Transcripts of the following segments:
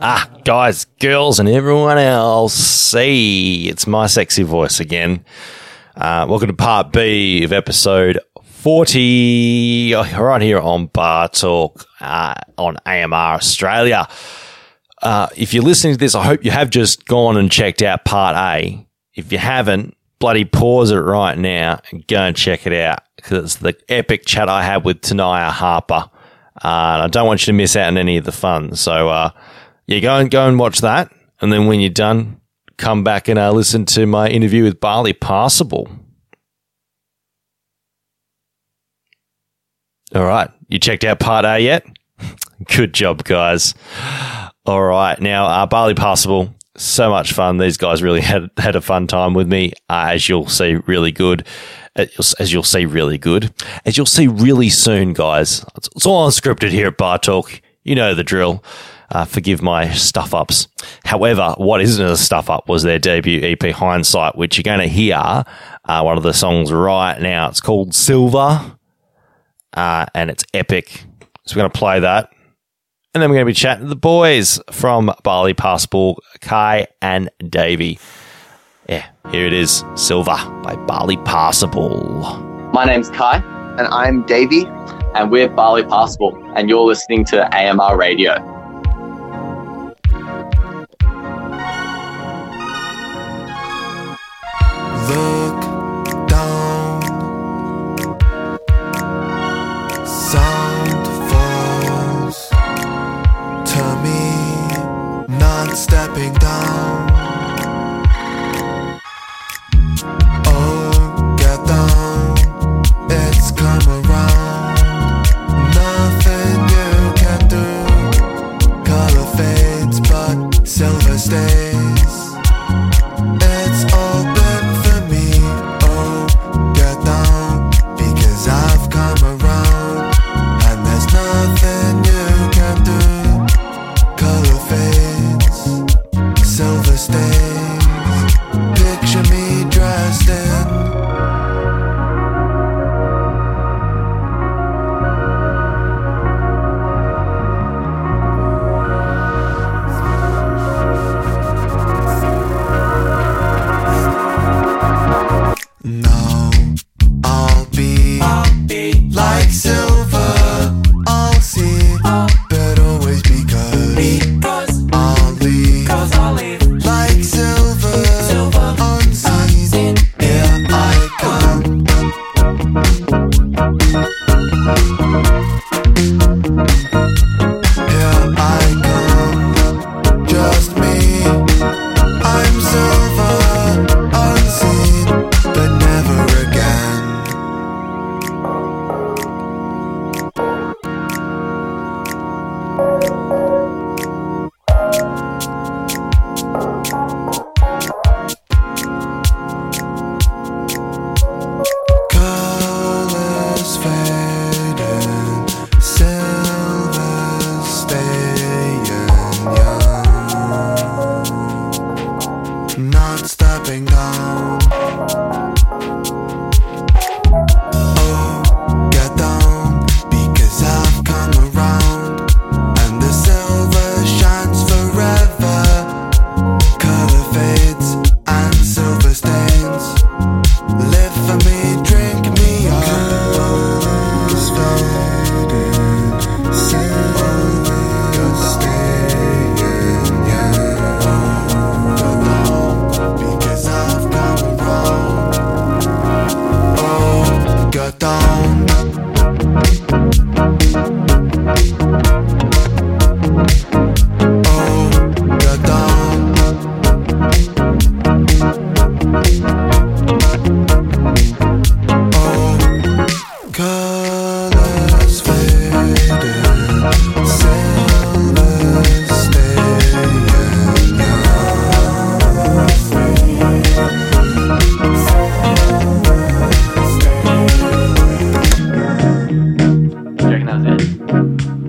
Ah, guys, girls, and everyone else, see, it's my sexy voice again. Uh, welcome to part B of episode 40, right here on Bar Talk uh, on AMR Australia. Uh, if you're listening to this, I hope you have just gone and checked out part A. If you haven't, bloody pause it right now and go and check it out because it's the epic chat I had with Tanaya Harper. Uh, and I don't want you to miss out on any of the fun. So, uh, yeah, go and go and watch that, and then when you're done, come back and uh, listen to my interview with Barley Passable. All right, you checked out part A yet? Good job, guys. All right, now uh, Barley Passable, so much fun. These guys really had had a fun time with me, uh, as you'll see, really good. As you'll see, really good. As you'll see, really soon, guys. It's, all unscripted here at Bar Talk. You know the drill. Uh, forgive my stuff ups. However, what isn't a stuff up was their debut EP Hindsight, which you're going to hear uh, one of the songs right now. It's called Silver, uh, and it's epic. So we're going to play that. And then we're going to be chatting to the boys from Barley Passable, Kai and Davey. Yeah, here it is Silver by Barley Passable. My name's Kai. And I'm Davey. And we're Barley Passable. And you're listening to AMR Radio. Look down, sound falls to me, not stepping down.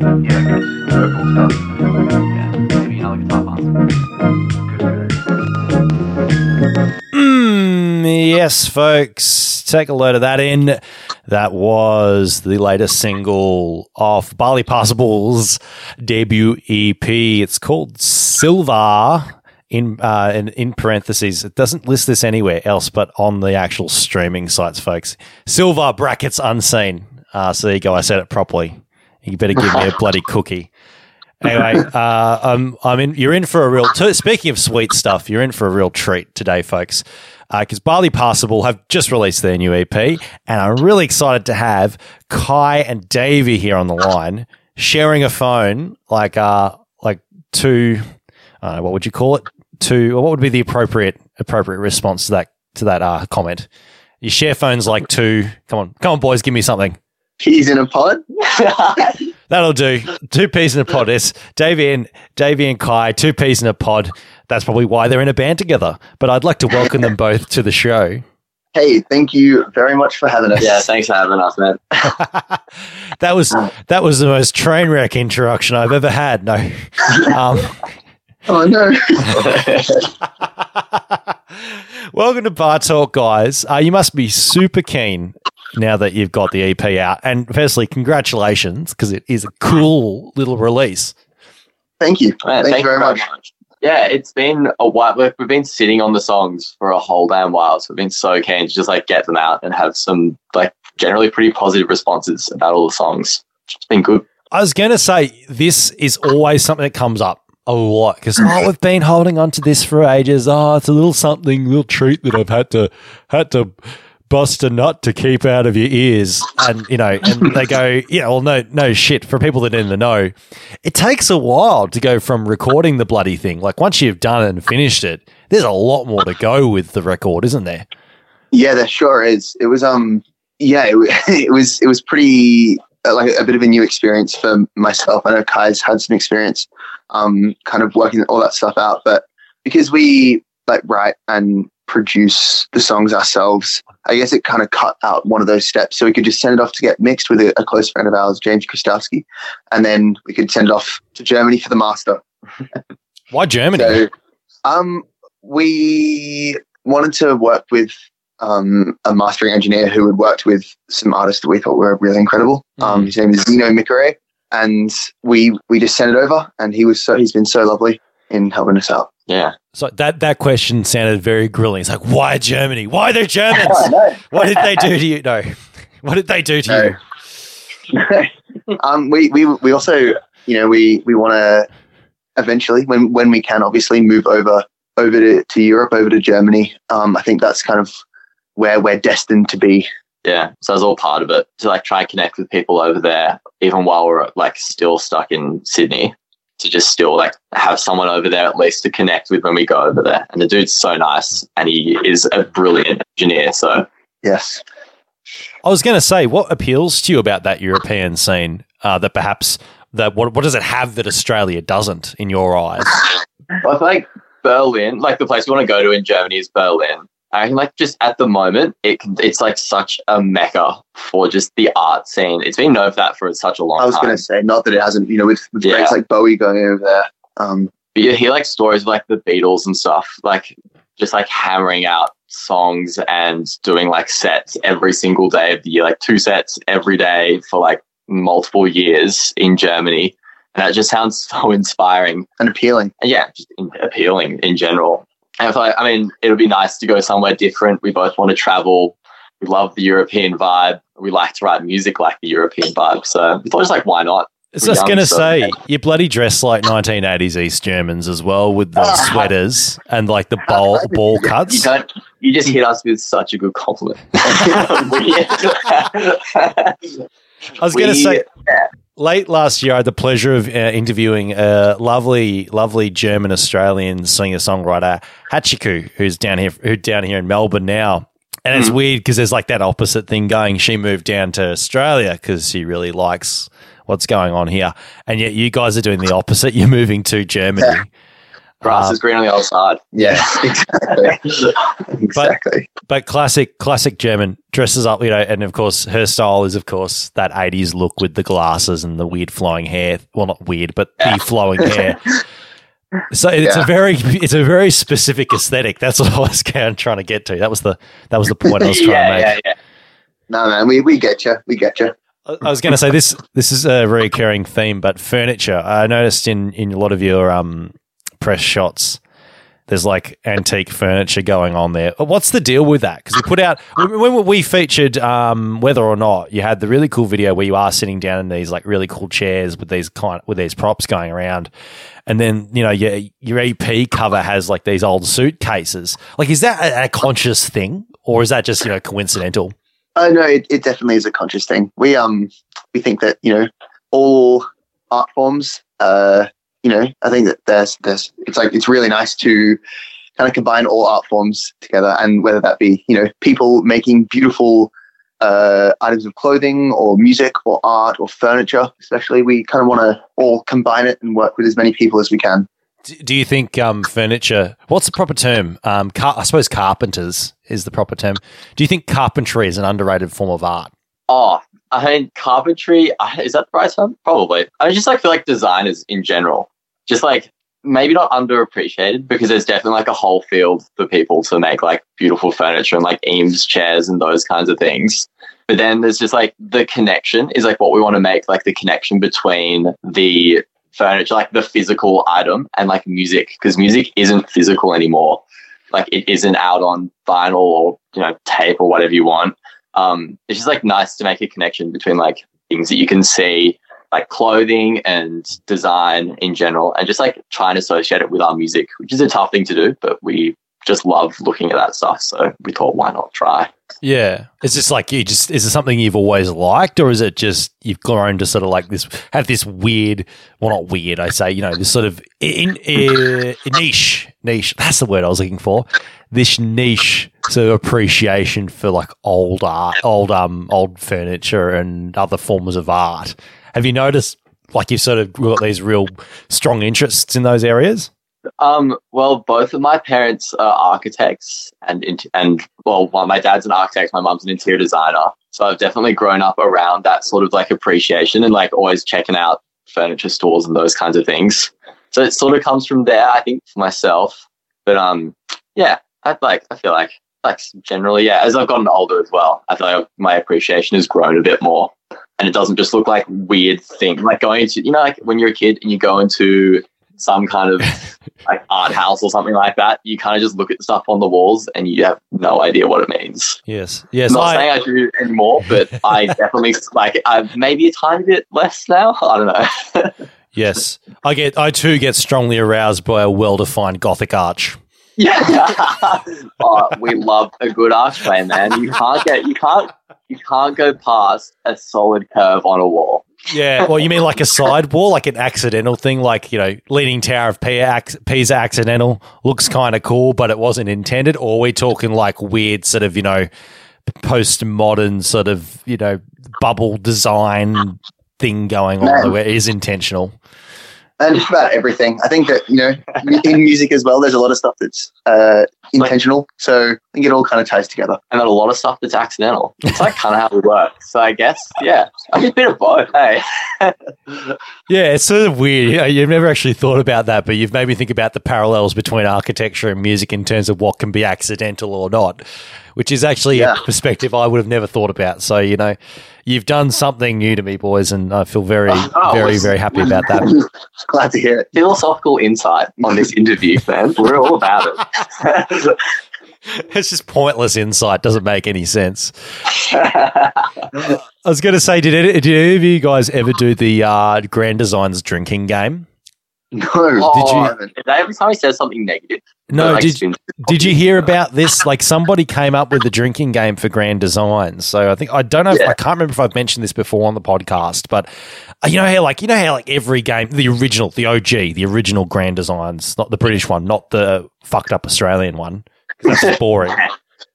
Yeah, stuff. Yeah. Maybe guitar part. Mm, yes, folks. Take a load of that in. That was the latest single off Barley Passable's debut EP. It's called Silver. In, uh, in in parentheses, it doesn't list this anywhere else, but on the actual streaming sites, folks. Silver brackets unseen. Uh, so there you go. I said it properly. You better give me a bloody cookie. Anyway, uh, I'm, I'm in. You're in for a real. T- speaking of sweet stuff, you're in for a real treat today, folks. Because Barley Passable have just released their new EP, and I'm really excited to have Kai and Davey here on the line, sharing a phone like uh like two. I don't know what would you call it? Two. What would be the appropriate appropriate response to that to that uh, comment? You share phones like two. Come on, come on, boys, give me something. Keys in a pod. That'll do. Two peas in a pod. It's Davey and Davey and Kai, two peas in a pod. That's probably why they're in a band together. But I'd like to welcome them both to the show. Hey, thank you very much for having us. yeah, thanks for having us, man. that was that was the most train wreck introduction I've ever had. No. Um, Oh no. welcome to Bar Talk, guys. Uh, you must be super keen now that you've got the EP out. And firstly, congratulations because it is a cool little release. thank you. Man, thank, you very much. Yeah, it's been a while. We've we've been sitting on the songs for a whole damn while, so we've been so keen to just like get them out and have some like generally pretty positive responses about all the songs. It's been good. I was going to say this is always something that comes up a lot because oh, we've been holding on to this for ages. Oh, it's a little something, little treat that I've had to had to bust a nut to keep out of your ears, and you know, and they go, you know, well, no, no shit. For people that didn't know, it takes a while to go from recording the bloody thing. Like once you've done it and finished it, there's a lot more to go with the record, isn't there? Yeah, there sure is. It was um yeah, it, it was it was pretty uh, like a bit of a new experience for myself. I know Kai's had some experience um kind of working all that stuff out, but because we like write and produce the songs ourselves, I guess it kind of cut out one of those steps. So we could just send it off to get mixed with a, a close friend of ours, James Kristowski, and then we could send it off to Germany for the master. Why Germany? So, um, we wanted to work with um, a mastering engineer who had worked with some artists that we thought were really incredible. Um, his name is Zino Mikorey, and we we just sent it over, and he was so he's been so lovely in helping us out. Yeah, so that that question sounded very grilling. It's like, why Germany? Why they're Germans? what did they do to you? No, what did they do to you? um, we, we we also you know we we want to eventually when when we can obviously move over over to, to Europe over to Germany. Um, I think that's kind of where we're destined to be. yeah. So I was all part of it to like try and connect with people over there, even while we're like still stuck in Sydney. To just still like have someone over there at least to connect with when we go over there. And the dude's so nice, and he is a brilliant engineer. So Yes. I was going to say, what appeals to you about that European scene uh, that perhaps that what what does it have that Australia doesn't in your eyes? I think Berlin, like the place we want to go to in Germany is Berlin. I think like just at the moment, it it's like such a mecca for just the art scene. It's been known for that for such a long time. I was going to say, not that it hasn't, you know, with, with Yeah. greats like Bowie going over there. Um, But you hear like stories of like the Beatles and stuff, like just like hammering out songs and doing like sets every single day of the year, like two sets every day for like multiple years in Germany. And that just sounds so inspiring. and appealing. And yeah, just in- appealing in general. And I thought, I mean, it would be nice to go somewhere different. We both want to travel. We love the European vibe. We like to write music like the European vibe. So we thought, just like, why not? I was just going to say, you bloody dress like 1980s East Germans as well with the ah. sweaters and like the ball, ball You cuts. don't. You just hit us with such a good compliment. I was going to say, yeah. late last year, I had the pleasure of uh, interviewing a lovely, lovely German Australian singer songwriter Hachiku, who's down here, who's down here in Melbourne now. And Hmm. it's weird because there's like that opposite thing going. She moved down to Australia because she really likes what's going on here, and yet you guys are doing the opposite. You're moving to Germany. grass is green on the other side. Yeah, exactly. Exactly. but classic, classic German dresses up, you know, and of course her style is, of course, that '80s look with the glasses and the weird flowing hair. Well, not weird, but the flowing hair. So it's a very, it's a very specific aesthetic. That's what I was kind of trying to get to. That was the, that was the point I was trying yeah, to make. yeah, yeah. No, man, we, we get you. We get you. I I was going to say this. This is a recurring theme, but furniture. I noticed in in a lot of your um press shots, there's like antique furniture going on there. What's the deal with that? Because we put out when we featured um whether or not you had the really cool video where you are sitting down in these like really cool chairs with these kind with these props going around. And then you know your your EP cover has like these old suitcases. Like, is that a, a conscious thing, or is that just you know coincidental? Oh no, it, it definitely is a conscious thing. We um we think that you know all art forms. Uh, you know, I think that there's there's it's like it's really nice to kind of combine all art forms together, and whether that be you know people making beautiful uh, items of clothing or music or art or furniture, especially we kind of want to all combine it and work with as many people as we can. Do, do you think um, furniture? What's the proper term? Um, car, I suppose carpenters is the proper term. Do you think carpentry is an underrated form of art? Oh, I mean, carpentry is that the right term? Probably. I just like feel like designers in general, just like maybe not underappreciated because there's definitely like a whole field for people to make like beautiful furniture and like Eames chairs and those kinds of things. But then there's just like the connection is like what we want to make like the connection between the furniture, like the physical item and like music because music isn't physical anymore. Like it isn't out on vinyl or you know tape or whatever you want um, it's just like nice to make a connection between like things that you can see, like clothing and design in general, and just like try and associate it with our music, which is a tough thing to do, but we just love looking at that stuff. So we thought, why not try? Yeah, it's just like you just is it something you've always liked, or is it just you've grown to sort of like this have this weird, well, not weird, I say, you know, this sort of in, in, niche niche. That's the word I was looking for. This niche sort of appreciation for like old art, old um, old furniture and other forms of art. Have you noticed like you've sort of got these real strong interests in those areas? Um, well, both of my parents are architects, and and well, one, my dad's an architect, my mum's an interior designer. So I've definitely grown up around that sort of like appreciation and like always checking out furniture stores and those kinds of things. So it sort of comes from there, I think, for myself. But um, yeah, I like I feel like like generally, yeah, as I've gotten older as well, I feel like my appreciation has grown a bit more, and it doesn't just look like weird thing like going into you know like when you're a kid and you go into some kind of like art house or something like that, you kind of just look at the stuff on the walls and you have no idea what it means. Yes, yes. I'm not I- saying I do anymore, but I definitely like I maybe a tiny bit less now. I don't know. Yes, I get. I too get strongly aroused by a well-defined Gothic arch. Yeah, oh, we love a good archway, man. You can't get you can't you can't go past a solid curve on a wall. Yeah, well, you mean like a side wall, like an accidental thing, like you know, Leaning Tower of Pisa, ac- accidental looks kind of cool, but it wasn't intended. Or are we talking like weird, sort of, you know, postmodern sort of, you know, bubble design thing going on Man. where it is intentional? And about everything. I think that you know, in music as well, there's a lot of stuff that's uh, intentional. So I think it all kind of ties together. And then a lot of stuff that's accidental. It's like kind of how we work. So I guess, yeah, I mean, a bit of both. Hey, Yeah, it's sort of weird. You know, you've never actually thought about that, but you've made me think about the parallels between architecture and music in terms of what can be accidental or not, which is actually Yeah. a perspective I would have never thought about. So, you know, you've done something new to me, boys, and I feel very, Oh, very, it's- very happy about that. Glad to hear it. philosophical insight on this interview, man. We're all about it. it's just pointless insight. Doesn't make any sense. I was going to say, did any, did any of you guys ever do the uh, Grand Designs drinking game? No, Oh, I haven't. Every time he says something negative, No, like, did Did you hear about this? Like somebody came up with a drinking game for Grand Design. So I think I don't know if Yeah. I can't remember if I've mentioned this before on the podcast, but uh, you know how like you know how like every game, the original, the OG, the original Grand Designs, not the British one, not the fucked up Australian one. That's boring.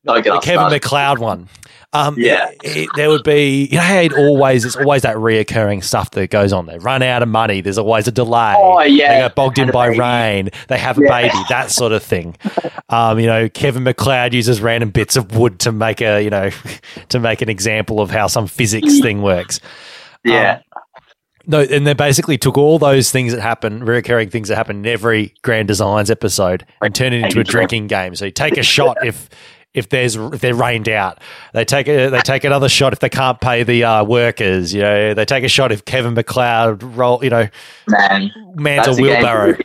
Don't get the Kevin started. McCloud one. Um, Yeah. it- there would be, you know, it always it's always that reoccurring stuff that goes on. They run out of money. There's always a delay. Oh, yeah. they get bogged in by baby. rain. They have a Yeah. baby. That sort of thing. Um, you know, Kevin McCloud uses random bits of wood to make a, you know, to make an example of how some physics thing works. Yeah. No, and they basically took all those things that happen, reoccurring things that happen in every Grand Designs episode, and turn it into a drinking game. So you take a shot if if there's if they're rained out. They take a, they take another shot if they can't pay the uh, workers. You know, they take a shot if Kevin McCloud roll. You know, Man, mans a game wheelbarrow.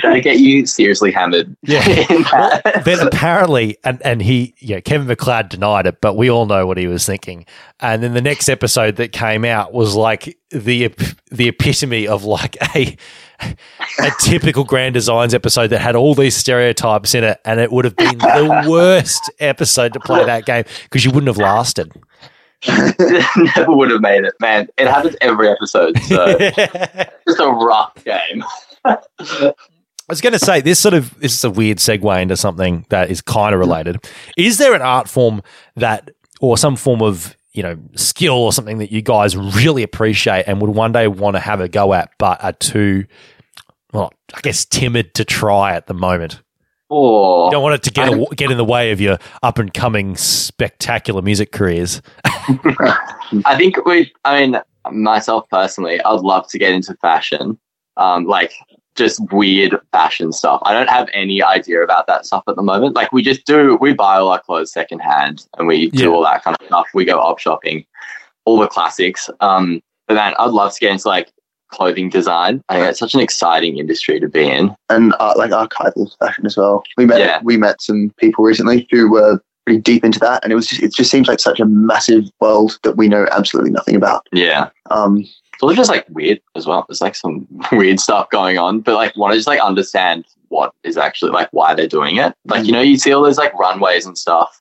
trying to get you seriously hammered. Yeah. then apparently, and, and he, yeah, Kevin McCloud denied it, but we all know what he was thinking. And then the next episode that came out was like the the epitome of like a a typical Grand Designs episode that had all these stereotypes in it, and it would have been the worst episode to play that game because you wouldn't have lasted. Never would have made it, man. It happens every episode, so just a rough game. I was going to say this sort of this is a weird segue into something that is kind of related. Is there an art form that, or some form of you know skill or something that you guys really appreciate and would one day want to have a go at, but are too, well, I guess timid to try at the moment? Or You don't want it to get a, get in the way of your up and coming spectacular music careers. I think we, I mean, myself personally, I'd love to get into fashion, um, like just weird fashion stuff. I don't have any idea about that stuff at the moment. Like we just do, we buy all our clothes secondhand and we Yeah. do all that kind of stuff. We go op shopping, all the classics. Um, but man, I'd love to get into like clothing design. I think it's such an exciting industry to be in. and uh, like archival fashion as well. We met Yeah. we met some people recently who were pretty deep into that, and it was just, it just seems like such a massive world that we know absolutely nothing about. Yeah. Um, It's also just like weird as well. There's like some weird stuff going on, but like want to just like understand what is actually like why they're doing it. Like, you mm. know, you see all those like runways and stuff,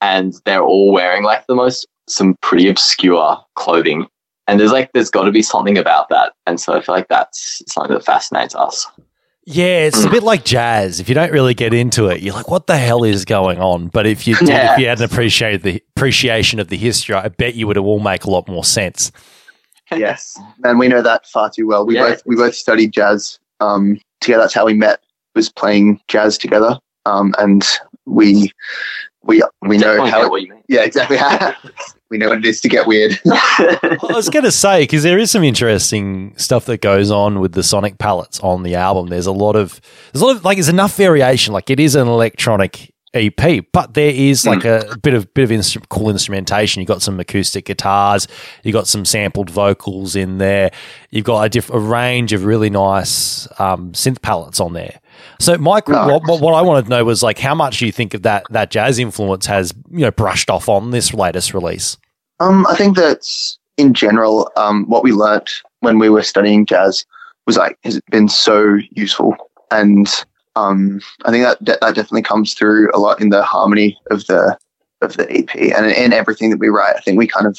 and they're all wearing like the most some pretty obscure clothing. And there's like there's got to be something about that. And so I feel like that's something that fascinates us. Yeah, it's a mm. bit like jazz. If you don't really get into it, you're like, "What the hell is going on?" But if you did, Yeah. if you had an appreciated the appreciation of the history, I bet you would have all make a lot more sense. Yes, and we know that far too well. We Yeah. both we both studied jazz um, together. That's how we met. Was playing jazz together, um, and we we we know Definitely how. get what you mean. yeah, exactly. we know what it is to get weird. I was going to say because there is some interesting stuff that goes on with the sonic palettes on the album. There's a lot of there's a lot of like there's enough variation. Like it is an electronic EP, but there is like a bit of bit of instru- cool instrumentation. You got some acoustic guitars, you got some sampled vocals in there. You've got a, diff- a range of really nice um, synth palettes on there. So, Mike, Nice. what, what, what I wanted to know was like how much do you think of that that jazz influence has you know brushed off on this latest release? Um, I think that in general, um, what we learnt when we were studying jazz was like has been so useful, and um, I think that that that definitely comes through a lot in the harmony of the of the EP and in everything that we write. I think we kind of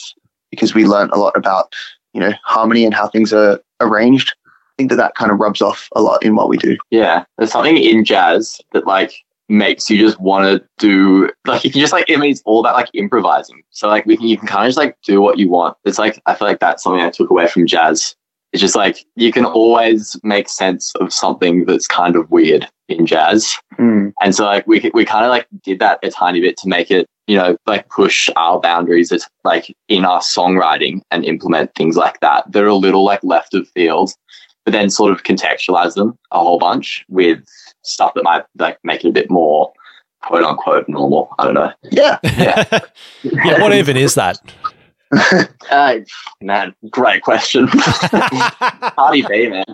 because we learnt a lot about you know harmony and how things are arranged. I think that that kind of rubs off a lot in what we do. Yeah, there's something in jazz that like makes you just want to do like you can just like it means all about like improvising. So like we can you can kind of just like do what you want. It's like I feel like that's something I took away from jazz. It's just like you can always make sense of something that's kind of weird in jazz. Mm. And so like we we kind of like did that a tiny bit to make it, you know, like push our boundaries as like in our songwriting and implement things like that. They're a little like left of field, but then sort of contextualize them a whole bunch with stuff that might like make it a bit more quote unquote normal. I don't know. Yeah, Yeah. yeah, what even is that? Uh, man, great question. Party B, man.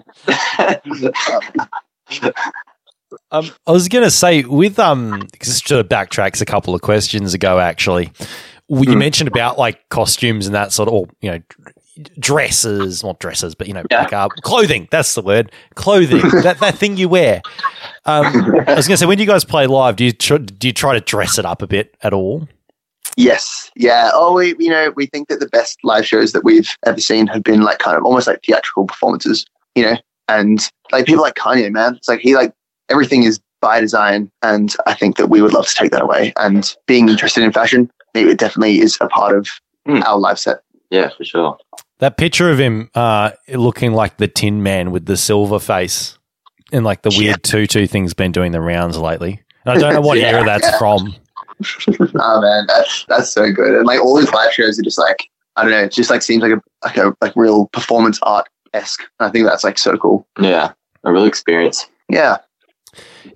Um, I was going to say with um, because this sort of backtracks a couple of questions ago. Actually, you Hmm. mentioned about like costumes and that sort of, or you know, dresses, not dresses, but you know, Yeah. like uh, clothing. That's the word, clothing. that that thing you wear. Um, I was going to say, when you guys play live, do you tr- do you try to dress it up a bit at all? Yes. Yeah. Oh, we you know we think that the best live shows that we've ever seen have been like kind of almost like theatrical performances. You know, and like people like Kanye, man, it's like he like everything is by design, and I think that we would love to take that away. And being interested in fashion, it definitely is a part of Mm. our live set. yeah, for sure. That picture of him uh, looking like the Tin Man with the silver face and like the weird tutu thing's been doing the rounds lately. And I don't know what Yeah, era that's yeah. from. oh man, that's that's so good. And like all these live shows are just like I don't know, it just like seems like a like a like real performance art esque. I think that's like so cool. Yeah, a real experience. Yeah.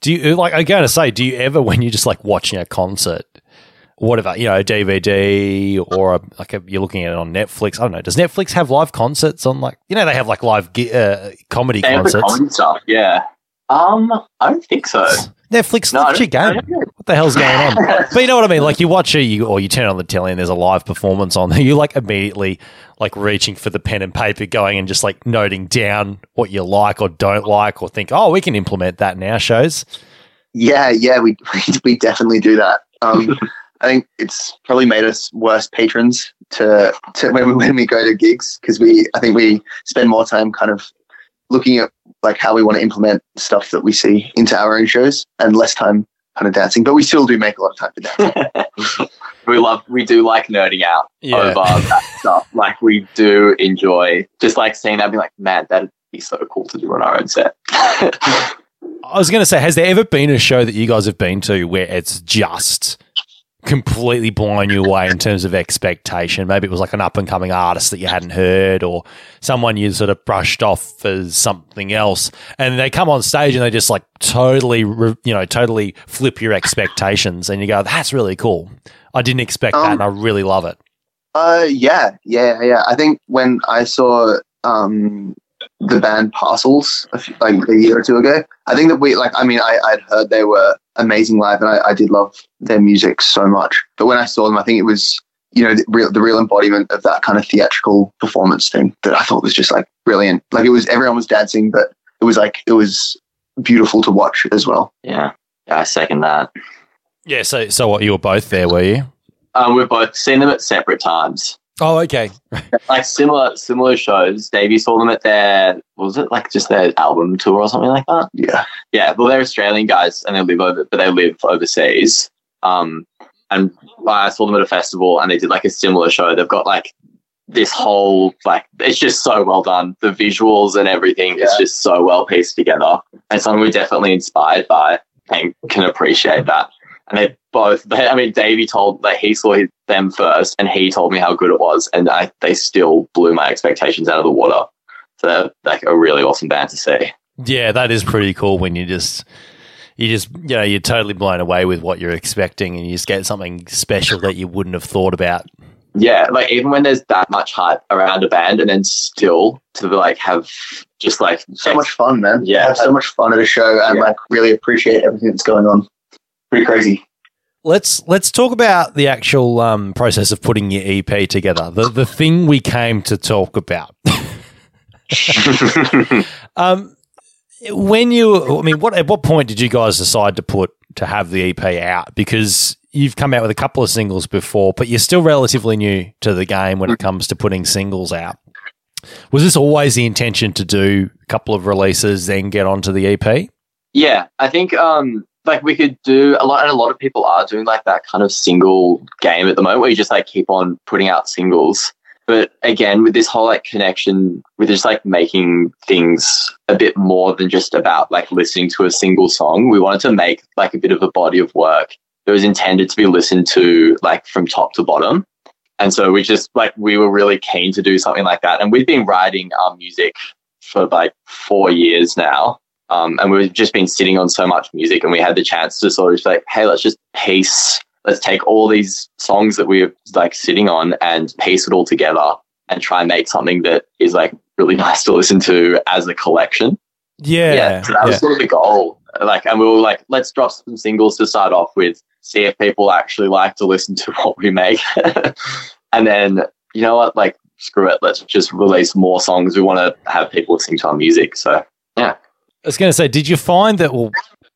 Do you like? I gotta say, do you ever, when you're just like watching a concert, whatever, you know, a DVD or a, like a, you're looking at it on Netflix. I don't know. Does Netflix have live concerts on like, you know, they have like live uh, comedy They concerts. comedy stuff, yeah. Um, I don't think so. Netflix, No, look your game. What the hell's going on? but you know what I mean? Like you watch it, you, or you turn on the telly and there's a live performance on there. You like immediately like reaching for the pen and paper, going and just like noting down what you like or don't like, or think, oh, we can implement that in our shows. Yeah, yeah, we we, we definitely do that. Um, I think it's probably made us worse patrons to, to when we, when we go to gigs because we I think we spend more time kind of looking at like how we want to implement stuff that we see into our own shows and less time kind of dancing. But we still do make a lot of time for dancing. we love, we do like nerding out over that stuff. Like we do enjoy just like seeing that, and be like, man, that'd be so cool to do on our own set. I was going to say, has there ever been a show that you guys have been to where it's just completely blown you away in terms of expectation? Maybe it was like an up and coming artist that you hadn't heard or someone you sort of brushed off as something else. And they come on stage and they just like totally, you know, totally flip your expectations. And you go, that's really cool. I didn't expect that Um, and I really love it. Uh, yeah, yeah, yeah. I think when I saw um, the band Parcels a few, like a year or two ago, I think that we like. I mean, I, I'd heard they were amazing live, and I, I did love their music so much. But when I saw them, I think it was you know the real the real embodiment of that kind of theatrical performance thing that I thought was just like brilliant. Like it was everyone was dancing, but it was like it was beautiful to watch as well. yeah. Yeah, I second that. Yeah. So, so what? You were both there, were you? Um, we've both seen them at separate times. Oh, okay. Like similar similar shows. Davey saw them at their was it like just their album tour or something like that? Yeah, Yeah, well they're Australian guys and they live over but they live overseas. Um and I saw them at a festival and they did like a similar show. They've got like this whole like it's just so well done. The visuals and everything is just so well pieced together. And something we're definitely inspired by and can appreciate that. And they both, they, I mean, Davey told that he saw his, them first, and he told me how good it was, and I, they still blew my expectations out of the water. So they're like a really awesome band to see. Yeah, that is pretty cool when you just you just you know you're totally blown away with what you're expecting and you just get something special that you wouldn't have thought about. Yeah, like even when there's that much hype around a band, and then still to like have just like so much fun, man. Yeah. have so much fun at a show, and Yeah. like really appreciate everything that's going on. Pretty crazy. Let's let's talk about the actual um, process of putting your EP together. The the thing we came to talk about. Um, when you, I mean, what at what point did you guys decide to put to have the EP out? Because you've come out with a couple of singles before, but you're still relatively new to the game when it comes to putting singles out. Was this always the intention to do a couple of releases, then get onto the EP? Yeah, I think um like we could do a lot, and a lot of people are doing like that kind of single game at the moment, where you just like keep on putting out singles. But again, with this whole like connection, with just like making things a bit more than just about like listening to a single song, we wanted to make like a bit of a body of work that was intended to be listened to like from top to bottom. And so we just like we were really keen to do something like that. And we've been writing our music for like four years now. Um, and we've just been sitting on so much music and we had the chance to sort of just like, hey, let's just piece, let's take all these songs that we're like sitting on and piece it all together and try and make something that is like really nice to listen to as a collection. Yeah, so that was sort of the goal. Like, and we were like, let's drop some singles to start off with, see if people actually like to listen to what we make. and then, you know what, like, screw it, let's just release more songs. We want to have people listening to our music. So, I was going to say, did you find that? Well,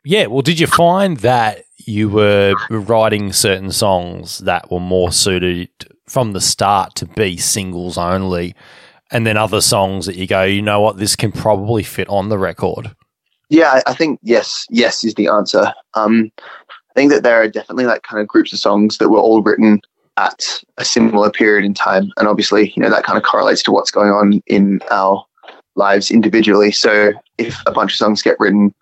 yeah. Well, did you find that you were writing certain songs that were more suited from the start to be singles only, and then other songs that you go, you know what, this can probably fit on the record. Yeah, I- think yes, yes is the answer. Um, I think that there are definitely like kind of groups of songs that were all written at a similar period in time, and obviously, you know, that kind of correlates to what's going on in our lives individually. So, if a bunch of songs get written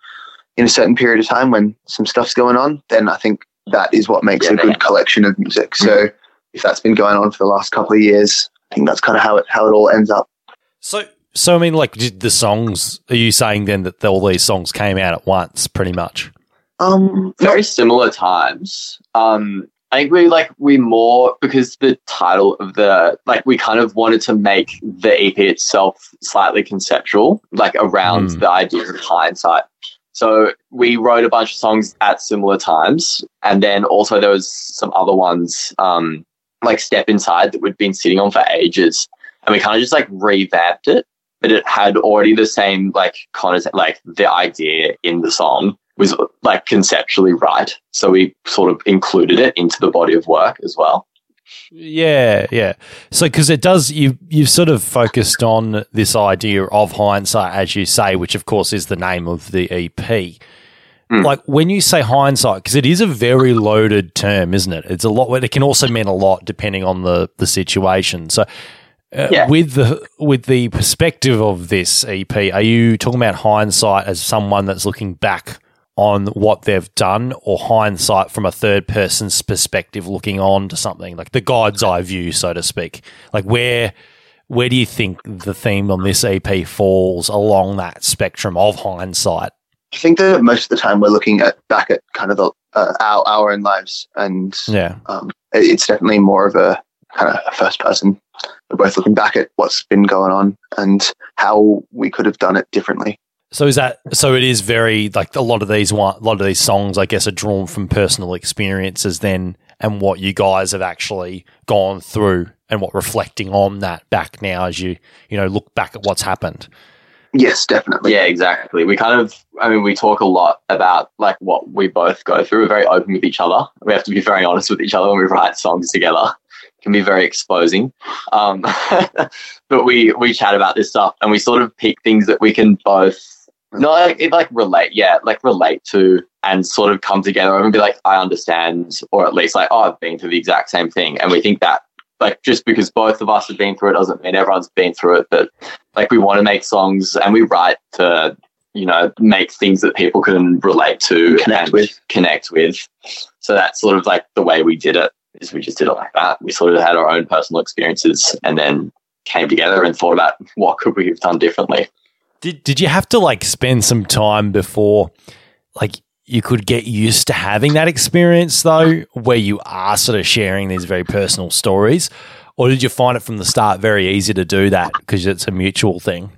in a certain period of time when some stuff's going on, then I think that is what makes Yeah, a they- good collection of music. So, if that's been going on for the last couple of years, I think that's kind of how it how it all ends up. So, so I mean, like the songs. Are you saying then that all these songs came out at once, pretty much? Um, very similar times. Um, I think we like we more because the title of the like we kind of wanted to make the EP itself slightly conceptual, like around Hmm. the idea of hindsight. So we wrote a bunch of songs at similar times, and then also there was some other ones, um, like Step Inside that we'd been sitting on for ages, and we kind of just like revamped it, but it had already the same like concept, like the idea in the song was like conceptually right. So we sort of included it into the body of work as well. Yeah, yeah. So because it does, you you've sort of focused on this idea of hindsight, as you say, which of course is the name of the EP. Hmm. Like when you say hindsight, because it is a very loaded term, isn't it? It's a lot. It can also mean a lot depending on the the situation. So. Uh, Yeah. With the with the perspective of this EP, are you talking about hindsight as someone that's looking back on what they've done, or hindsight from a third person's perspective, looking on to something like the God's eye view, so to speak? Like where where do you think the theme on this EP falls along that spectrum of hindsight? I think that most of the time we're looking at back at kind of the, uh, our our own lives, and Yeah, um, it- it's definitely more of a kind of a first person. We're both looking back at what's been going on and how we could have done it differently. So is that so? It is very like a lot of these one, a lot of these songs, I guess, are drawn from personal experiences then, and what you guys have actually gone through, and what reflecting on that back now as you you know look back at what's happened. Yes, definitely. Yeah, exactly. We kind of, I mean, we talk a lot about like what we both go through. We're very open with each other. We have to be very honest with each other when we write songs together. It can be very exposing. Um, but we we chat about this stuff and we sort of pick things that we can both no like, it, like relate, yeah, like relate to and sort of come together and be like, I understand, or at least like, oh, I've been through the exact same thing. And we think that like just because both of us have been through it doesn't mean everyone's been through it. But like we want to make songs and we write to you know make things that people can relate to Connect and with. connect with so that's sort of like the way we did it is we just did it like that we sort of had our own personal experiences and then came together and thought about what could we have done differently Did did you have to like spend some time before like you could get used to having that experience though, where you are sort of sharing these very personal stories? Or did you find it from the start very easy to do that because it's a mutual thing?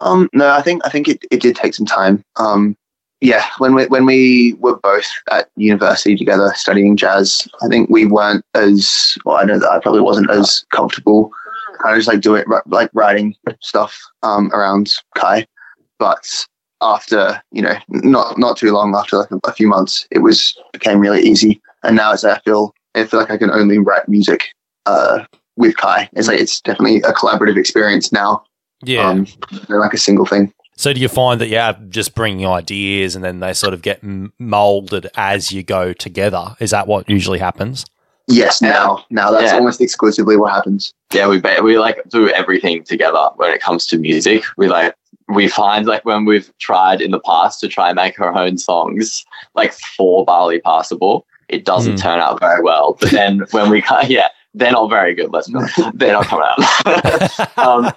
Um, no, I think I think it, it did take some time. Um, yeah, when we when we were both at university together studying jazz, I think we weren't as well. I know that I probably wasn't as comfortable. I just like do it, like writing stuff um, around Kai, but after you know not not too long after like a, few months, it was became really easy. And now it's I feel I feel like I can only write music uh, with Kai. It's like it's definitely a collaborative experience now Yeah. um, like a single thing. so do you find that yeah, just bringing ideas and then they sort of get molded as you go together? Is that what usually happens? Yes, now now that's Yeah. almost exclusively what happens. yeah we we like do everything together when it comes to music we like we find like when we've tried in the past to try and make our own songs like for barley passable it doesn't Hmm. turn out very well but then when we yeah they're not very good let's be honest. They're not coming out. Um,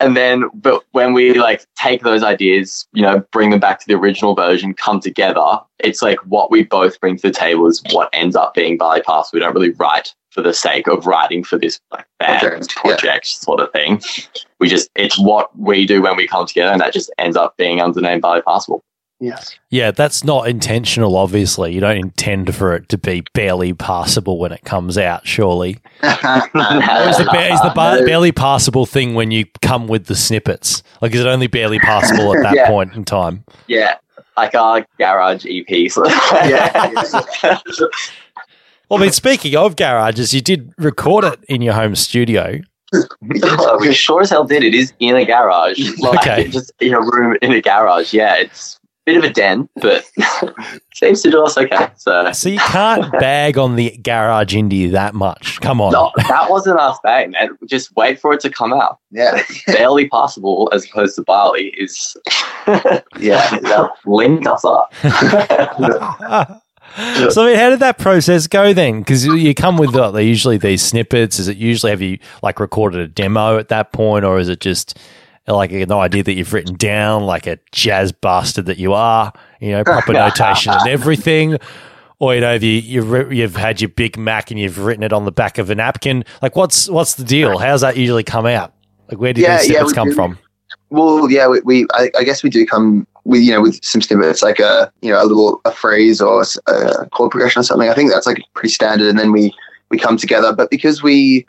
and then but when we like take those ideas you know bring them back to the original version come together it's like what we both bring to the table is what ends up being barley pass we don't really write for the sake of writing for this like band Project, project, yeah. sort of thing. We just it's what we do when we come together and that just ends up being under the name barley passable Yes. Yeah, that's not intentional, obviously. You don't intend for it to be barely passable when it comes out, surely. Is the, ba- is the ba- barely passable thing when you come with the snippets? Like, is it only barely passable at that Yeah. point in time? yeah like our garage ep Yeah. Well, I mean, speaking of garages, you did record it in your home studio. we sure as hell did. It is in a garage. Like, Okay. Just in a room in a garage. Yeah, it's bit of a den, but seems to do us okay. So, So you can't bag on the garage indie that much. Come on. no, that wasn't our thing. And just wait for it to come out. Yeah. Barely possible as opposed to barley is, Yeah. that link us up. so, I mean, how did that process go then? Because you come with uh, usually these snippets. Is it usually have you like recorded a demo at that point, or is it just like an idea that you've written down, like a jazz bastard that you are, you know, proper notation and everything? or you know, you you've, you've had your Big Mac and you've written it on the back of a napkin. Like, what's what's the deal? How's that usually come out? Like, where do Yeah, these snippets we come do. from? Well, yeah, we, we I, I guess we do come with you know with some snippets like a you know a little a phrase or a chord progression or something. I think that's like pretty standard, and then we we come together. But because we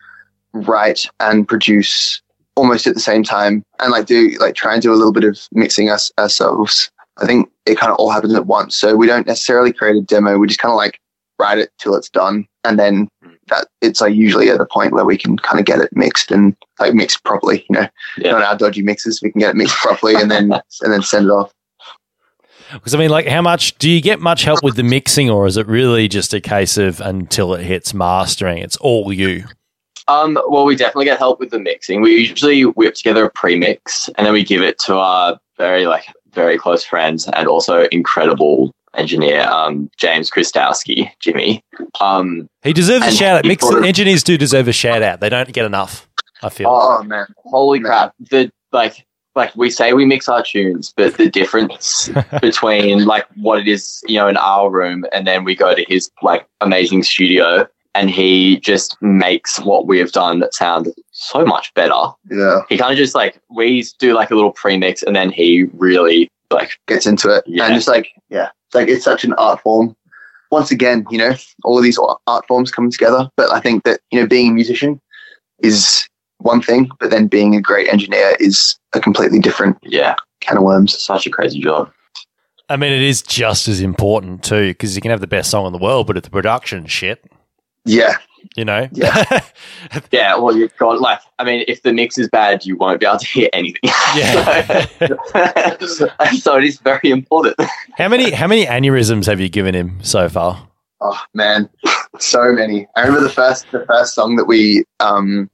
write and produce almost at the same time, and like do like try and do a little bit of mixing us ourselves, I think it kind of all happens at once. So we don't necessarily create a demo. We just kind of like write it till it's done, and then that it's like usually at a point where we can kind of get it mixed and like mixed properly. You know Yeah. not our dodgy mixes. We can get it mixed properly and then and then send it off. Because I mean, like, how much do you get much help with the mixing, or is it really just a case of until it hits mastering, it's all you? Um, well, we definitely get help with the mixing. We usually whip together a pre-mix and then we give it to our very like very close friends and also incredible engineer, um, James Kristowski, Jimmy. Um, He deserves a shout out. Mix of- engineers do deserve a shout out. They don't get enough. I feel. Oh man, holy Man. crap! The like like we say we mix our tunes, but the difference between like what it is, you know, in our room and then we go to his like amazing studio and he just makes what we have done sound so much better. yeah, he kind of just like we do like a little pre-mix and then he really like gets into it Yeah. and just like yeah, it's like it's such an art form. Once again, you know, all of these art forms coming together. But I think that you know, being a musician is one thing, but then being a great engineer is a completely different yeah can of worms. such a crazy job I mean, it is just as important too, because you can have the best song in the world, but if the production shit, Yeah, you know. Yeah. yeah well you've got like i mean if the mix is bad you won't be able to hear anything Yeah. so, so it is very important how many how many aneurysms have you given him so far? Oh man, so many. I remember the first the first song that we um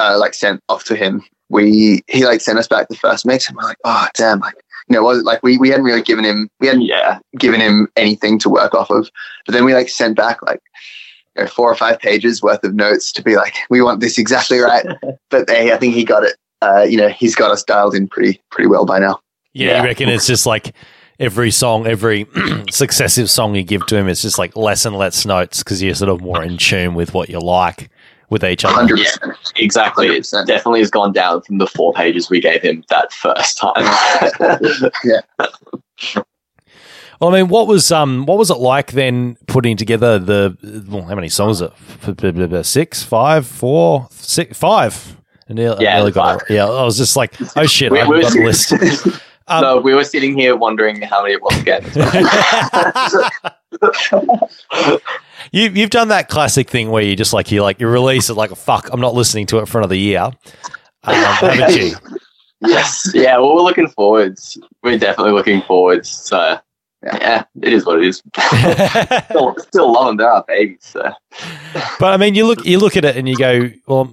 uh, like sent off to him. We he like sent us back the first mix, and we're like, oh damn, like you know, was it like we we hadn't really given him we hadn't yeah given him anything to work off of, but then we like sent back like know, four or five pages worth of notes to be like, we want this exactly right. but hey, I think he got it. Uh, you know, he's got us dialed in pretty pretty well by now. Yeah, Yeah. you reckon it's just like every song, every successive song you give to him, it's just like less and less notes because you're sort of more in tune with what you like with each other. Hundred percent. exactly it 100%. definitely has gone down from the four pages we gave him that first time Well, I mean, what was um, what was it like then putting together the well, how many songs? Is it six, five, four, six, five. I nearly, Yeah, I nearly got it. Yeah, I was just like, oh shit, We- I we got the list. Um, no we were sitting here wondering how many it was again you, you've done that classic thing where you just like you like you release it like fuck, I'm not listening to it for another year. Um, haven't you? yes. yeah well we're looking forwards we're definitely looking forwards so yeah, it is what it is still, still love them they're our babies so But I mean, you look you look at it and you go, well,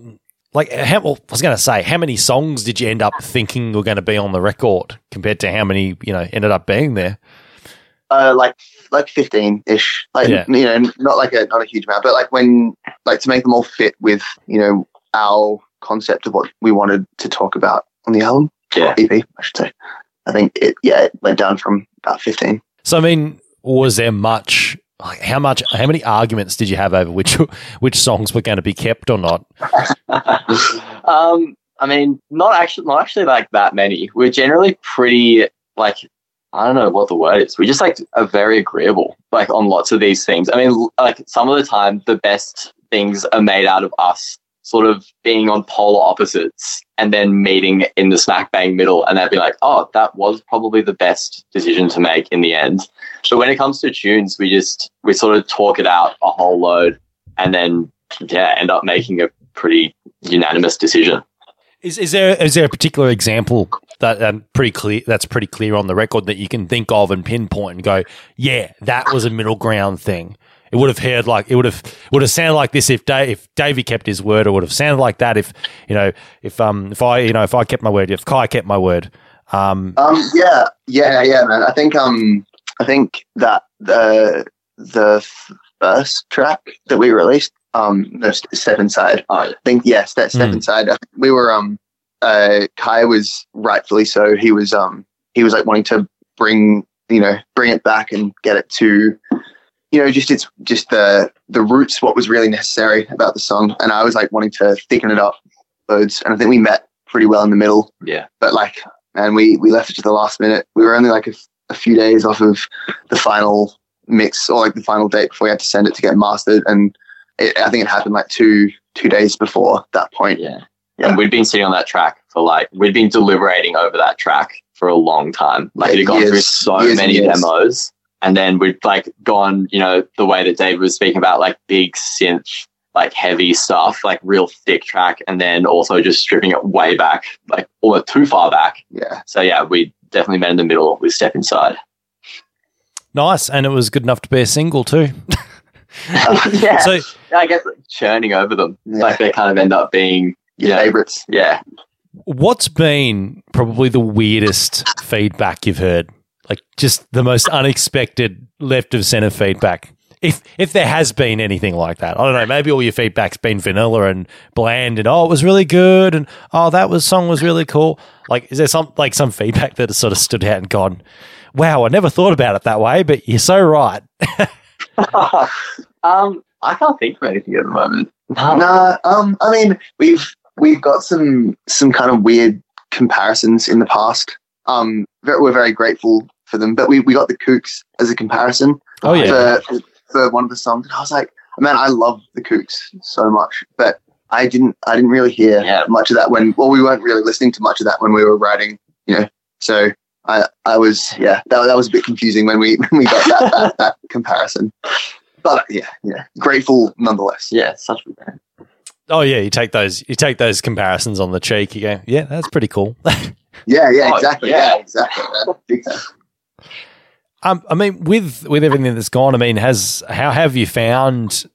like how, well, I was going to say, how many songs did you end up thinking were going to be on the record compared to how many you know ended up being there? uh, like like fifteen ish. Like Yeah. you know, not like a not a huge amount, but like when like to make them all fit with you know our concept of what we wanted to talk about on the album. Yeah. EP, I should say. I think it yeah it went down from about fifteen. So I mean, was there much? Like how much? How many arguments did you have over which which songs were going to be kept or not? um, I mean, not actually, not actually like that many. We're generally pretty like I don't know what the word is. We just like are very agreeable, like on lots of these things. I mean, like some of the time, the best things are made out of us sort of being on polar opposites and then meeting in the smack bang middle, and they'd be like, "Oh, that was probably the best decision to make in the end." But when it comes to tunes, we just we sort of talk it out a whole load, and then yeah, end up making a pretty unanimous decision. Is is there is there a particular example that um, pretty clear that's pretty clear on the record that you can think of and pinpoint and go, yeah, that was a middle ground thing. It would have heard like it would have would have sounded like this if Dave, if Davey kept his word. It would have sounded like that if you know if um if I you know if I kept my word if Kai kept my word. Um, Um, yeah, yeah, yeah, man. I think um, I think that the the first track that we released, um, the step inside. I think yes, that step Mm. inside. We were um, uh, Kai was rightfully so. He was um, he was like wanting to bring you know bring it back and get it to you know, just it's just the the roots, what was really necessary about the song, and I was like wanting to thicken it up loads, and I think we met pretty well in the middle. Yeah. But like, and we we left it to the last minute. We were only like a few days off of the final mix or like the final date before we had to send it to get mastered, and it, I think it happened like two two days before that point. Yeah. Yeah. And we'd been sitting on that track for like we'd been deliberating over that track for a long time. Like it had gone through so many demos. And then we'd like gone, you know, the way that David was speaking about like big synth, like heavy stuff, like real thick track, and then also just stripping it way back, like almost too far back. Yeah, So yeah, we definitely met in the middle with Step Inside. Nice, and it was good enough to be a single too. yeah. So I guess like, churning over them. Yeah. Like they kind of end up being your Yeah. favorites. yeah. What's been probably the weirdest feedback you've heard? Like just the most unexpected left of center feedback. If if there has been anything like that, I don't know. Maybe all your feedback's been vanilla and bland, and oh, it was really good, and oh, that was song was really cool. Like, is there some like some feedback that has sort of stood out and gone, wow, I never thought about it that way, but you're so right. um, I can't think of anything at the moment. No. Nah, um, I mean, we've we've got some some kind of weird comparisons in the past. Um, we're very grateful for them, but we, we got the Kooks as a comparison Oh yeah, for for one of the songs, and I was like, man, I love the Kooks so much, but I didn't I didn't really hear Yeah. much of that when well we weren't really listening to much of that when we were writing, you know. So I I was yeah that that was a bit confusing when we when we got that that, that comparison, but yeah yeah grateful nonetheless. Yeah, such a band. oh yeah. You take those you take those comparisons on the cheek. You go, yeah, that's pretty cool. Yeah, yeah, Oh, exactly. yeah. Yeah, exactly. Yeah, big time. Um, I mean, with with everything that's gone, I mean, has how have you found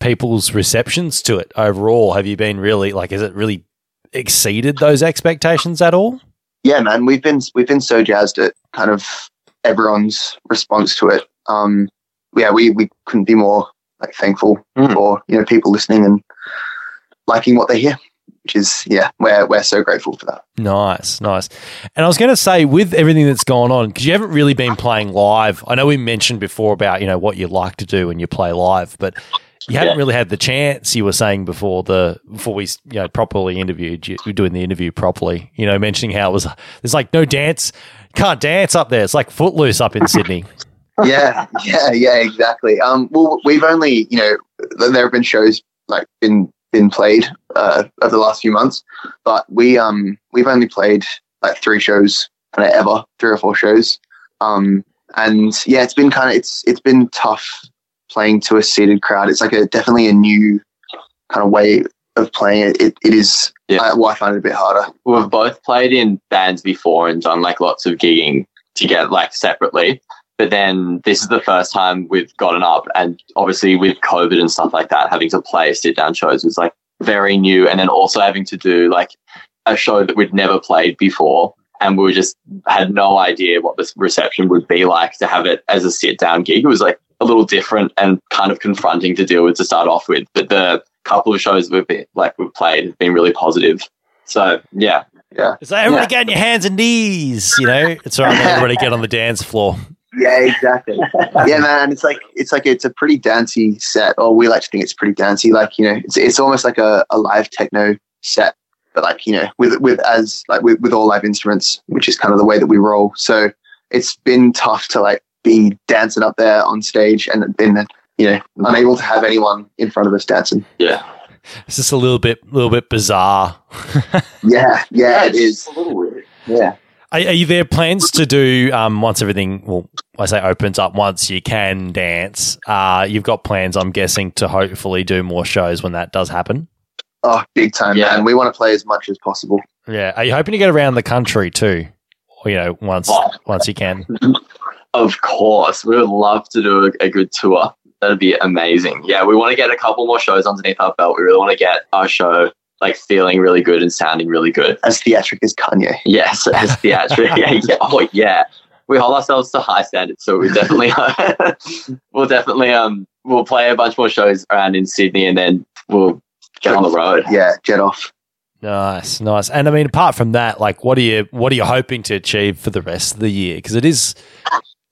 people's receptions to it overall? Have you been really like, has it really exceeded those expectations at all? Yeah, man, we've been we've been so jazzed at kind of everyone's response to it. Um, yeah, we we couldn't be more like thankful Mm. for you know people listening and liking what they hear, which is yeah, we're we're so grateful for that. Nice, nice. And I was going to say, with everything that's gone on, because you haven't really been playing live. I know we mentioned before about you know what you like to do when you play live, but you haven't Yeah. really had the chance. You were saying before the before we you know properly interviewed you, you were doing the interview properly. You know, mentioning how it was there's like no dance, can't dance up there. It's like footloose up in Sydney. yeah, yeah, yeah, exactly. Um, well, we've only you know there have been shows like been been played uh, over the last few months, but we um we've only played like three shows kind of ever, three or four shows. Um, and yeah, it's been kind of it's it's been tough playing to a seated crowd. It's like a definitely a new kind of way of playing it. It, it is. Yeah. I, well, I find it a bit harder. We've both played in bands before and done like lots of gigging together, like separately. But then this is the first time we've gotten up, and obviously with COVID and stuff like that, having to play sit down shows was like very new. And then also having to do like a show that we'd never played before. And we just had no idea what this reception would be like to have it as a sit down gig. It was like a little different and kind of confronting to deal with to start off with. But the couple of shows we've been, like we've played have been really positive. So yeah, yeah. It's like everybody Yeah. get on your hands and knees. You know, it's all right. Everybody get on the dance floor. Yeah, exactly. yeah, man. It's like it's like it's a pretty dancey set, or we like to think it's pretty dancey. Like you know, it's it's almost like a, a live techno set, but like you know, with with as like with, with all live instruments, which is kind of the way that we roll. So it's been tough to like be dancing up there on stage and then you know unable to have anyone in front of us dancing. yeah. It's just a little bit, a little bit bizarre. Yeah, yeah, it it's a little weird. Yeah. Are, are you there plans to do um, once everything? Well, I say opens up once you can dance. Uh, you've got plans, I'm guessing, to hopefully do more shows when that does happen. Oh, big time, Yeah. man. We want to play as much as possible. Yeah. Are you hoping to get around the country too? You know, once Oh. once you can. Of course, we would love to do a, a good tour. That'd be amazing. Yeah, we want to get a couple more shows underneath our belt. We really want to get our show like feeling really good and sounding really good. As theatric as Kanye. Yes, as theatric. yeah, yeah. Oh yeah, we hold ourselves to high standards, so we definitely we'll definitely um we'll play a bunch more shows around in Sydney, and then we'll get on the road. Yeah, jet off. Nice, nice. And I mean, apart from that, like, what are you what are you hoping to achieve for the rest of the year? Because it is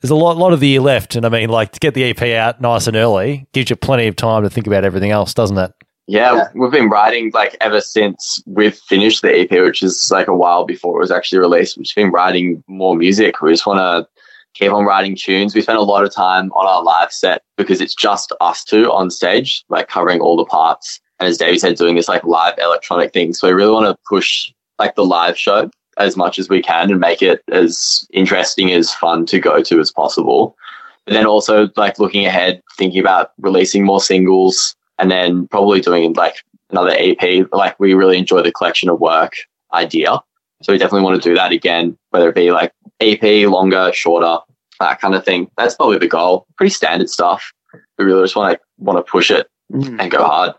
there's a lot, lot of the year left, and I mean, like to get the EP out nice and early gives you plenty of time to think about everything else, doesn't it? Yeah, Yeah. we've been writing like ever since we've finished the EP, which is like a while before it was actually released. We've been writing more music. We just want to keep on writing tunes. We spend a lot of time on our live set because it's just us two on stage, like covering all the parts. And as Davey said, doing this like live electronic thing. So we really want to push like the live show as much as we can and make it as interesting as fun to go to as possible. But then also like looking ahead, thinking about releasing more singles and then probably doing like another EP. Like we really enjoy the collection of work idea. So we definitely want to do that again, whether it be like EP, longer, shorter, that kind of thing. That's probably the goal. Pretty standard stuff. We really just want to want to push it Mm. and go hard.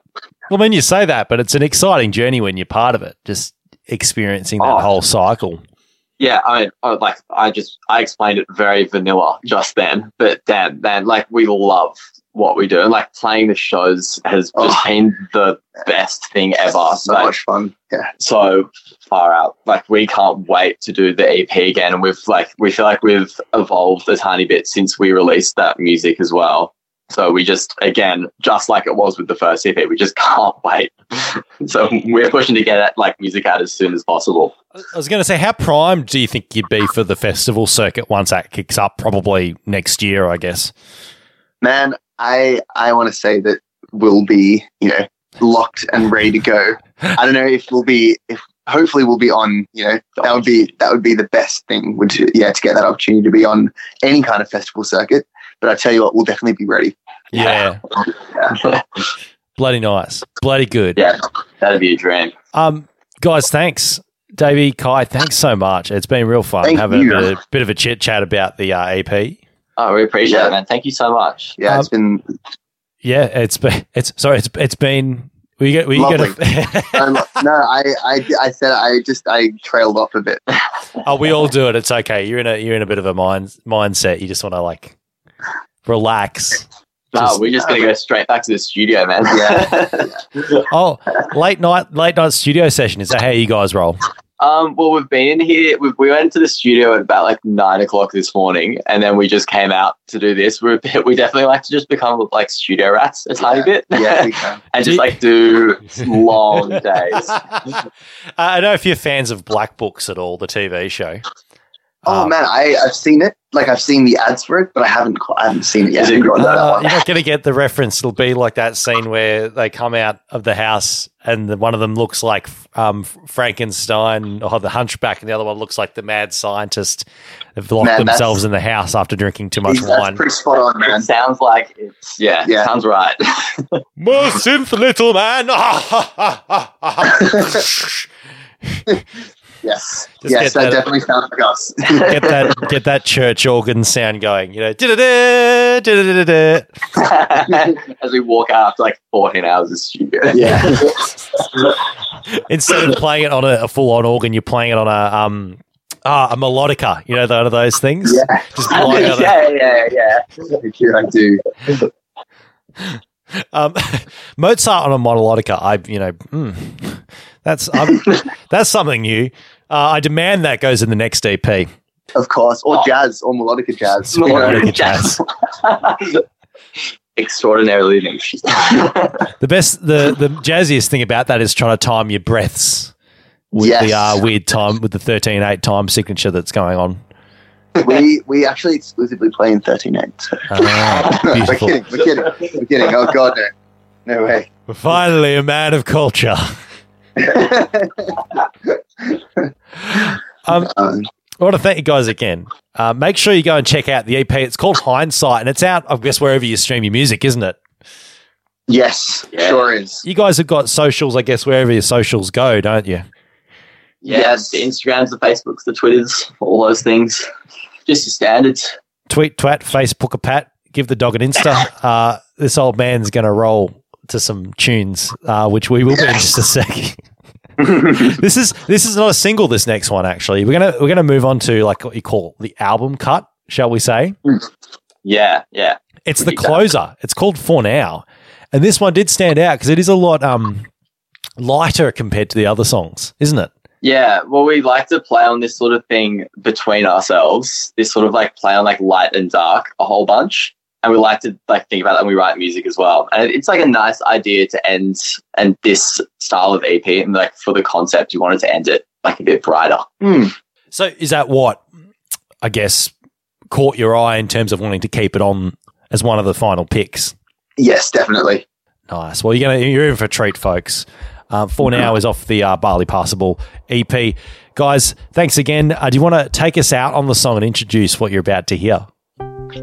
Well, I mean, you say that, but it's an exciting journey when you're part of it, just experiencing that Oh. whole cycle. Yeah, I mean, I, like I just I explained it very vanilla just then, but damn, man, like we love what we do, and like playing the shows has just Oh. been the best thing ever. So Like, much fun. Yeah. so far out. Like we can't wait to do the EP again. And we've like we feel like we've evolved a tiny bit since we released that music as well. So we just again, just like it was with the first EP, we just can't wait. so we're pushing to get that like music out as soon as possible. I was going to say, how primed do you think you'd be for the festival circuit once that kicks up? Probably next year, I guess. Man, I I want to say that we'll be, you know, locked and ready to go. I don't know if we'll be if hopefully we'll be on, you know, that would be that would be the best thing would you, yeah, to get that opportunity to be on any kind of festival circuit. But I tell you what, we'll definitely be ready. Yeah, Yeah. bloody nice, bloody good. yeah, that'd be a dream. Um, guys, thanks, Davey, Kai. Thanks so much. It's been real fun Thank having you. a bit of, bit of a chit chat about the uh, EP. Oh, we appreciate Yeah. it, man. Thank you so much. Yeah, Um, it's been Yeah, it's been it's sorry, it's it's been we get we Lovely. get um, no, I, I I said I just I trailed off a bit. oh we all do it. It's okay. You're in a you're in a bit of a mind mindset. You just want to like relax. No, Just- we're just gonna go straight back to the studio, man. Yeah. Oh, late night late night studio session. Is that how you guys roll? Um, well, we've been in here. We, we went into the studio at about like nine o'clock this morning, and then we just came out to do this. We we definitely like to just become like studio rats a tiny bit, Yeah, we can. and Do just you- like do long days. Uh, I don't know if you're fans of Black Books at all, the TV show. Oh Um, man, I I've seen it. Like I've seen the ads for it, but I haven't I haven't seen it yet. Is it? Uh, you're not going to get the reference. It'll be like that scene where they come out of the house and the, one of them looks like um, Frankenstein or the Hunchback, and the other one looks like the mad scientist. They've locked Man, themselves in the house after drinking too much wine. pretty spot on, It man. sounds like it's yeah, Yeah. sounds right. More synth, little man. Yes, Just yes, that, that- definitely sounds like us. get that get that church organ sound going. You know, da-da-da, da-da-da-da. As we walk out after like fourteen hours of studio. yeah, instead of playing it on a, a full on organ, you're playing it on a um ah, a melodica. You know, one of those things. yeah, Just blowing out a- yeah, yeah, yeah. yeah, I do. Um, Mozart on a melodica. I, you know, mm, that's I'm, that's something new. Uh, I demand that goes in the next EP. Of course, or Oh. jazz, or melodica jazz. Melodica jazz. Extraordinarily niche. The best, the the jazziest thing about that is trying to time your breaths with Yes. the uh, weird time with the thirteen eight time signature that's going on. we we actually exclusively play in thirteen eight. So. Ah, we're beautiful. kidding. We're kidding. We're kidding. Oh god, no, no way. We're finally a man of culture. Um, I want to thank you guys again. Uh, make sure you go and check out the EP. It's called Hindsight, and it's out, I guess, wherever you stream your music, isn't it? yes, Yeah. sure is. You guys have got socials, I guess, wherever your socials go, don't you? Yeah, Yes. the Instagrams, the Facebooks, the Twitters, all those things. Just your standards. Tweet, twat, Facebook, a pat. Give the dog an Insta. Uh, this old man's going to roll to some tunes, uh, which we will be in just a sec. this is this is not a single. This next one, actually, we're gonna we're gonna move on to like what you call the album cut, shall we say? Yeah, yeah. It's the closer. It's called For Now. And this one did stand out because it is a lot um, lighter compared to the other songs, isn't it? Yeah, well, we like to play on this sort of thing between ourselves. This sort of like play on like light and dark a whole bunch, and we like to like think about that when we write music as well. And it's like a nice idea to end and this style of EP and like for the concept, you wanted to end it like a bit brighter. Hmm. So is that what I guess caught your eye in terms of wanting to keep it on as one of the final picks? Yes, definitely. Nice. Well, you're gonna you're in for a treat, folks. Um, for now is off the uh, Barley Passable EP. Guys, thanks again. Uh, do you want to take us out on the song and introduce what you're about to hear?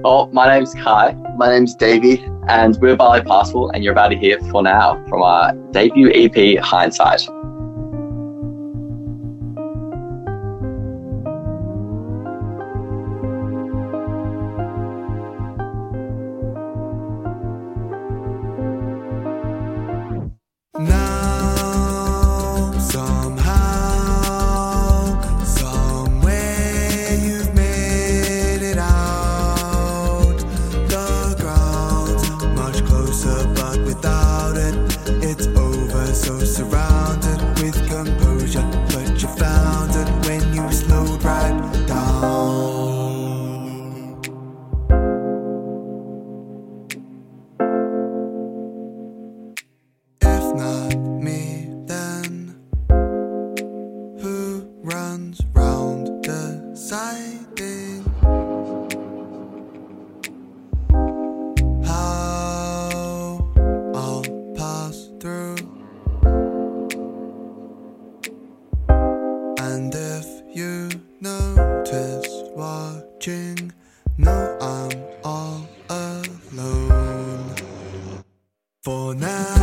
Oh, my name's Kai, My name's Davey. and we're Barley Passable, and you're about to hear for now from our debut EP, Hindsight. Watching, no, I'm all alone for now.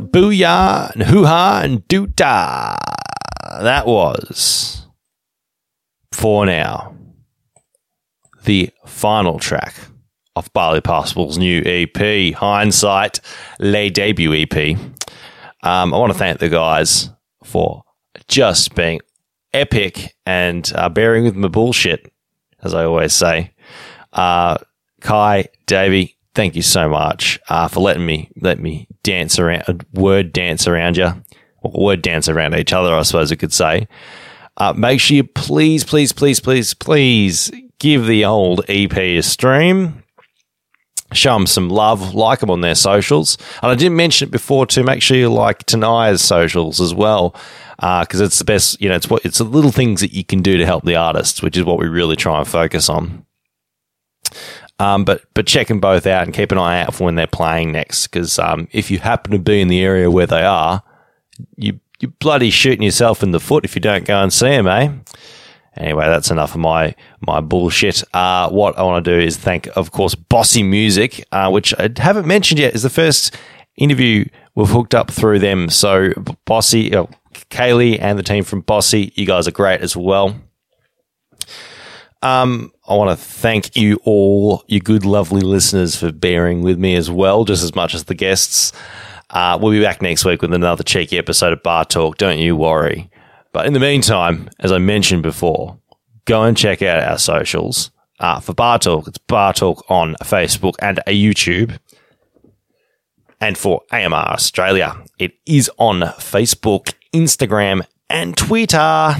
Booyah and hoo ha and doo da. That was for now the final track of Barley Passable's new EP, Hindsight, Les debut EP. Um, I want to thank the guys for just being epic and uh, bearing with my bullshit, as I always say. Uh, Kai, Davey, thank you so much uh, for letting me let me dance around, word dance around you, or word dance around each other, I suppose I could say. Uh, make sure you please, please, please, please, please give the old EP a stream. Show them some love, like them on their socials. And I didn't mention it before too. Make sure you like Tanaya's socials as well, because it's the best. You know, it's what it's the little things that you can do to help the artists, which is what we really try and focus on. Um, but but check them both out and keep an eye out for when they're playing next. Because um, if you happen to be in the area where they are, you you bloody shooting yourself in the foot if you don't go and see them, eh? Anyway, that's enough of my my bullshit. Uh, what I want to do is thank, of course, Bossy Music, uh, which I haven't mentioned yet, is the first interview we've hooked up through them. So Bossy, uh, Kaylee, and the team from Bossy, you guys are great as well. Um, I want to thank you all, you good, lovely listeners, for bearing with me as well, just as much as the guests. Uh, we'll be back next week with another cheeky episode of Bar Talk. Don't you worry. But in the meantime, as I mentioned before, go and check out our socials. Uh, for Bar Talk, it's Bar Talk on Facebook and YouTube. And for AMR Australia, it is on Facebook, Instagram, and Twitter.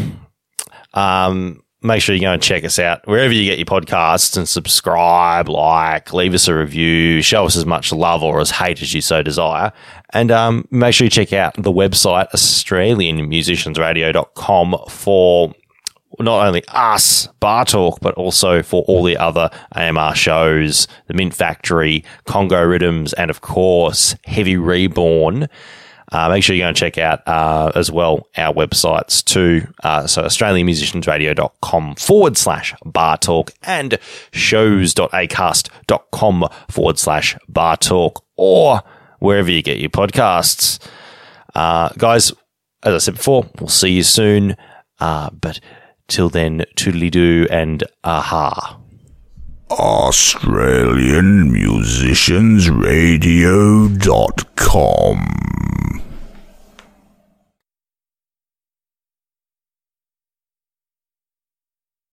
Um, make sure you go and check us out wherever you get your podcasts and subscribe, like, leave us a review, show us as much love or as hate as you so desire. And um, make sure you check out the website, AustralianMusiciansRadio.com, for not only us, Bar Talk, but also for all the other AMR shows, The Mint Factory, Congo Rhythms, and of course, Heavy Reborn. Uh, make sure you go and check out uh, as well our websites too. Uh, so AustralianMusiciansRadio.com forward slash bar talk and shows.acast.com forward slash bar talk or wherever you get your podcasts. Uh, guys, as I said before, we'll see you soon. Uh, but till then, toodly doo and aha. AustralianMusiciansRadio.com